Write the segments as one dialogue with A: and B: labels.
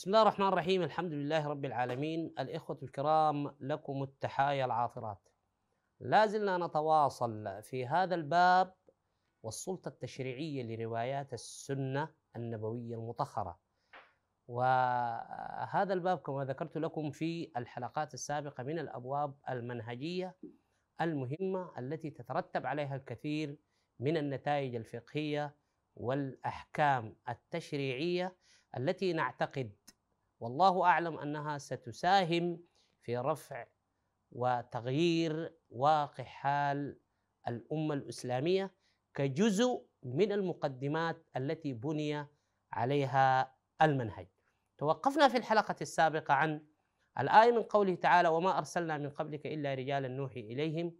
A: بسم الله الرحمن الرحيم. الحمد لله رب العالمين. الإخوة الكرام لكم التحايا العاطرات. لا زلنا نتواصل في هذا الباب والسلطة التشريعية لروايات السنة النبوية المطهرة. وهذا الباب كما ذكرت لكم في الحلقات السابقة من الأبواب المنهجية المهمة التي تترتب عليها الكثير من النتائج الفقهية والأحكام التشريعية التي نعتقد والله أعلم أنها ستساهم في رفع وتغيير واقع حال الأمة الإسلامية كجزء من المقدمات التي بني عليها المنهج. توقفنا في الحلقة السابقة عن الآية من قوله تعالى: وما أرسلنا من قبلك إلا رجالا نوحي إليهم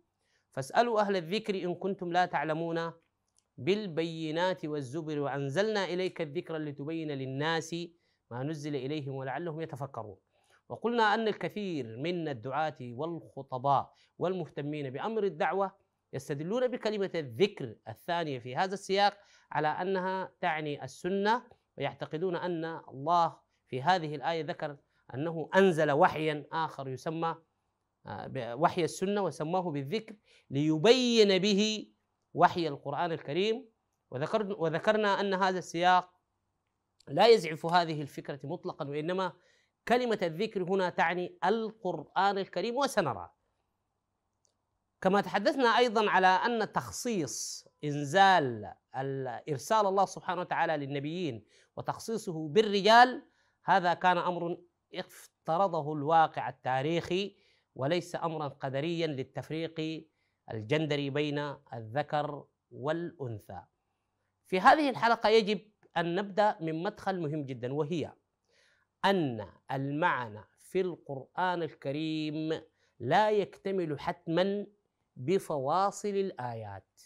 A: فاسألوا أهل الذكر إن كنتم لا تعلمون بالبينات والزبر وأنزلنا إليك الذكر لتبين للناس ما نزل إليهم ولعلهم يتفكرون. وقلنا أن الكثير من الدعاة والخطباء والمهتمين بأمر الدعوة يستدلون بكلمة الذكر الثانية في هذا السياق على أنها تعني السنة ويعتقدون أن الله في هذه الآية ذكر أنه أنزل وحيا آخر يسمى وحي السنة وسماه بالذكر ليبين به وحي القرآن الكريم وذكر وذكرنا أن هذا السياق لا يزعف هذه الفكرة مطلقا وإنما كلمة الذكر هنا تعني القرآن الكريم وسنرى. كما تحدثنا أيضا على أن تخصيص إنزال إرسال الله سبحانه وتعالى للنبيين وتخصيصه بالرجال هذا كان أمر افترضه الواقع التاريخي وليس أمرا قدريا للتفريق الجندري بين الذكر والأنثى. في هذه الحلقة يجب أن نبدأ من مدخل مهم جدا وهي أن المعنى في القرآن الكريم لا يكتمل حتما بفواصل الآيات.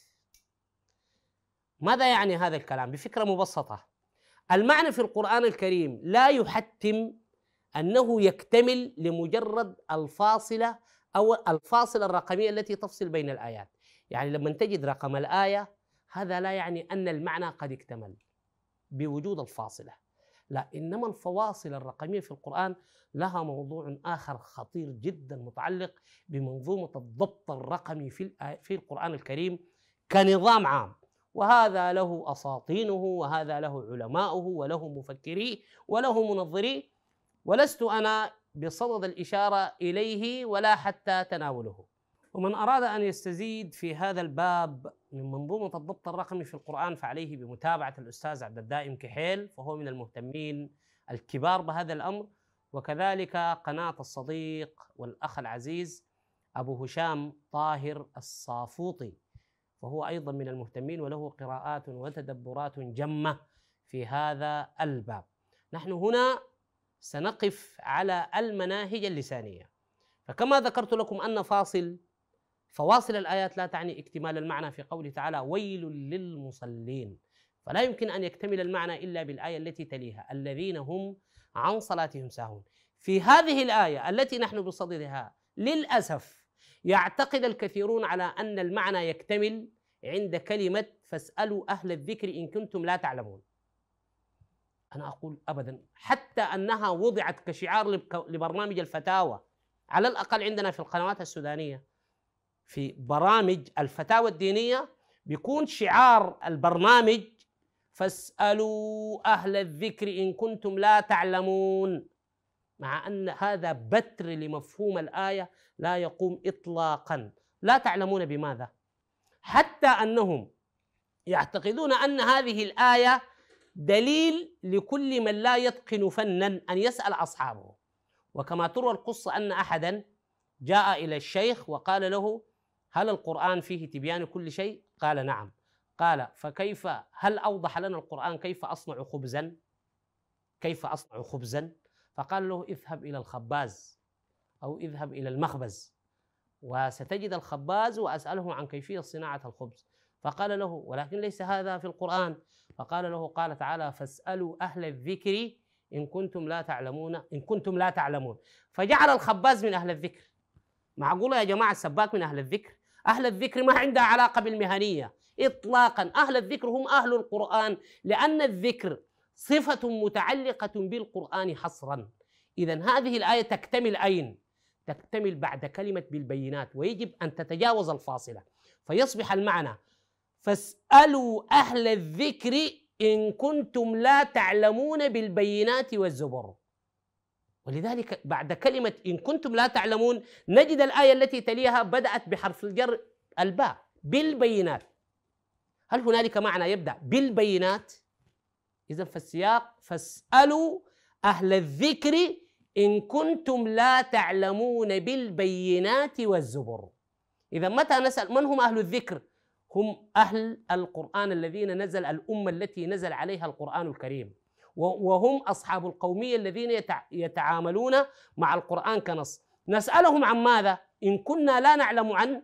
A: ماذا يعني هذا الكلام؟ بفكرة مبسطة. المعنى في القرآن الكريم لا يحتم أنه يكتمل لمجرد الفاصلة أو الفاصلة الرقمية التي تفصل بين الآيات. يعني لما تجد رقم الآية هذا لا يعني أن المعنى قد اكتمل. بوجود الفاصلة. لا إنما الفواصل الرقمية في القرآن لها موضوع آخر خطير جدا متعلق بمنظومة الضبط الرقمي في في القرآن الكريم كنظام عام. وهذا له أساطينه وهذا له علماؤه وله مفكريه وله منظريه ولست أنا بصدد الإشارة إليه ولا حتى تناوله. ومن أراد أن يستزيد في هذا الباب من منظومة الضبط الرقمي في القرآن فعليه بمتابعة الأستاذ عبد الدائم كحيل فهو من المهتمين الكبار بهذا الأمر. وكذلك قناة الصديق والأخ العزيز أبو هشام طاهر الصافوطي فهو أيضا من المهتمين وله قراءات وتدبرات جمة في هذا الباب. نحن هنا سنقف على المناهج اللسانية. فكما ذكرت لكم أن فاصل فواصل الآيات لا تعني اكتمال المعنى في قوله تعالى ويل للمصلين. فلا يمكن أن يكتمل المعنى إلا بالآية التي تليها. الذين هم عن صلاتهم ساهون. في هذه الآية التي نحن بصددها للأسف يعتقد الكثيرون على أن المعنى يكتمل عند كلمة فاسألوا أهل الذكر إن كنتم لا تعلمون. أنا أقول أبدا. حتى أنها وضعت كشعار لبرنامج الفتاوى على الأقل عندنا في القنوات السودانية في برامج الفتاوى الدينية بيكون شعار البرنامج فاسألوا أهل الذكر إن كنتم لا تعلمون مع أن هذا بتر لمفهوم الآية لا يقوم اطلاقا. لا تعلمون بماذا؟ حتى أنهم يعتقدون أن هذه الآية دليل لكل من لا يتقن فنا أن يسأل أصحابه. وكما تروى القصة أن احدا جاء إلى الشيخ وقال له هل القرآن فيه تبيان كل شيء؟ قال نعم قال فكيف هل أوضح لنا القرآن كيف أصنع خبزا؟ كيف أصنع خبزا؟ فقال له اذهب إلى الخباز أو اذهب إلى المخبز وستجد الخباز وأسأله عن كيفية صناعة الخبز فقال له ولكن ليس هذا في القرآن فقال له قال تعالى فاسألوا أهل الذكر إن كنتم لا تعلمون إن كنتم لا تعلمون فجعل الخباز من أهل الذكر معقولة يا جماعة السباك من أهل الذكر أهل الذكر ما عندها علاقة بالمهنية. إطلاقا أهل الذكر هم أهل القرآن لأن الذكر صفة متعلقة بالقرآن حصرا. إذا هذه الآية تكتمل أين؟ تكتمل بعد كلمة بالبينات ويجب أن تتجاوز الفاصلة. فيصبح المعنى فاسألوا أهل الذكر إن كنتم لا تعلمون بالبينات والزبر. ولذلك بعد كلمة إن كنتم لا تعلمون نجد الآية التي تليها بدأت بحرف الجر الباء بالبينات. هل هنالك معنى يبدأ بالبينات؟ إذا فالسياق فاسألوا أهل الذكر إن كنتم لا تعلمون بالبينات والزبر. إذا متى نسأل؟ من هم أهل الذكر؟ هم أهل القرآن الذين نزل الأمة التي نزل عليها القرآن الكريم. وهم أصحاب القومية الذين يتعاملون مع القرآن كنص نسألهم عن ماذا؟ إن كنا لا نعلم عن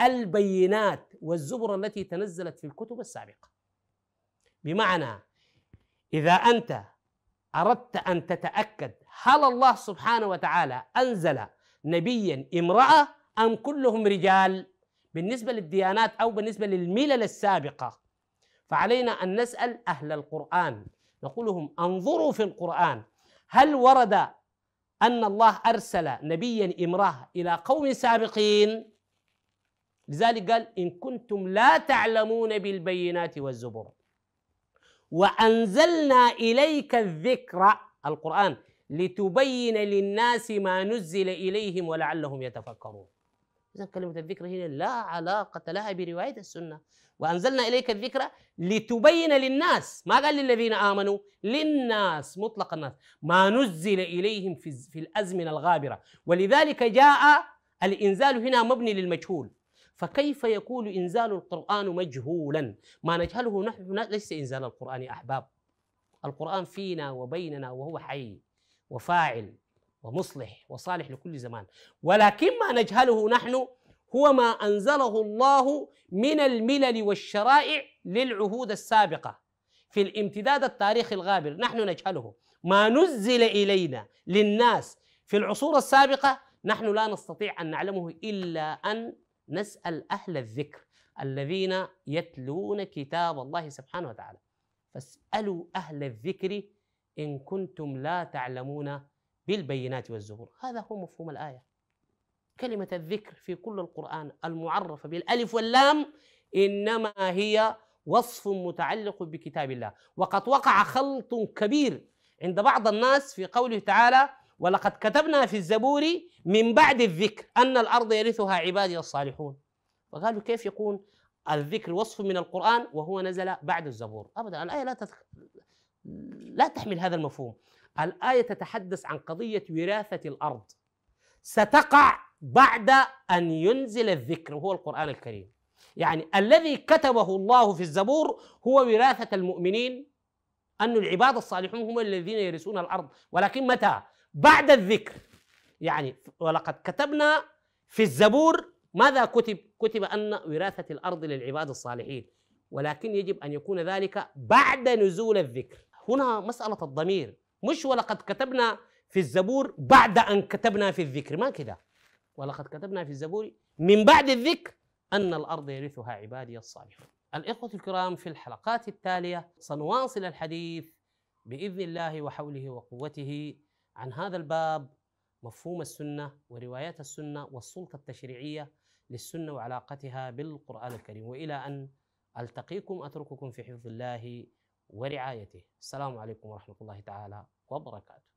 A: البينات والزبر التي تنزلت في الكتب السابقة بمعنى إذا أنت أردت أن تتأكد هل الله سبحانه وتعالى أنزل نبيا امرأة أم كلهم رجال بالنسبة للديانات أو بالنسبة للملل السابقة فعلينا أن نسأل أهل القرآن نقول لهم انظروا في القرآن هل ورد أن الله أرسل نبيا امرأة إلى قوم سابقين؟ لذلك قال إن كنتم لا تعلمون بالبينات والزبر وأنزلنا إليك الذكر القرآن لتبين للناس ما نزل إليهم ولعلهم يتفكرون. إذا كلمة الذكر هنا لا علاقة لها برواية السنة. وأنزلنا إليك الذكر لتبين للناس ما قال للذين آمنوا؟ للناس مطلق الناس. ما نزل إليهم في, في الأزمنة الغابرة. ولذلك جاء الإنزال هنا مبني للمجهول. فكيف يكون إنزال القرآن مجهولا؟ ما نجهله نحن ليس إنزال القرآن أحباب. القرآن فينا وبيننا وهو حي وفاعل. ومصلح وصالح لكل زمان. ولكن ما نجهله نحن هو ما أنزله الله من الملل والشرائع للعهود السابقة في الامتداد التاريخي الغابر. نحن نجهله. ما نزل إلينا للناس في العصور السابقة نحن لا نستطيع أن نعلمه إلا أن نسأل أهل الذكر الذين يتلون كتاب الله سبحانه وتعالى. فاسألوا أهل الذكر إن كنتم لا تعلمون بالبينات والزبور. هذا هو مفهوم الآية. كلمة الذكر في كل القرآن المعرفة بالألف واللام إنما هي وصف متعلق بكتاب الله. وقد وقع خلط كبير عند بعض الناس في قوله تعالى ولقد كتبنا في الزبور من بعد الذكر أن الأرض يرثها عبادي الصالحون. فقالوا كيف يكون الذكر وصف من القرآن وهو نزل بعد الزبور؟ أبدا الآية لا تتخ... لا تحمل هذا المفهوم. الآية تتحدث عن قضية وراثة الأرض. ستقع بعد أن ينزل الذكر وهو القرآن الكريم. يعني الذي كتبه الله في الزبور هو وراثة المؤمنين أن العباد الصالحون هم الذين يرثون الأرض. ولكن متى؟ بعد الذكر. يعني ولقد كتبنا في الزبور ماذا كتب؟ كتب أن وراثة الأرض للعباد الصالحين. ولكن يجب أن يكون ذلك بعد نزول الذكر. هنا مسألة الضمير. مش ولقد كتبنا في الزبور بعد أن كتبنا في الذكر. ما كده. ولقد كتبنا في الزبور من بعد الذكر أن الأرض يرثها عبادي الصالحون. الإخوة الكرام في الحلقات التالية سنواصل الحديث بإذن الله وحوله وقوته عن هذا الباب مفهوم السنة وروايات السنة والسلطة التشريعية للسنة وعلاقتها بالقرآن الكريم. وإلى أن ألتقيكم أترككم في حفظ الله ورعايته. السلام عليكم ورحمة الله تعالى وبركاته.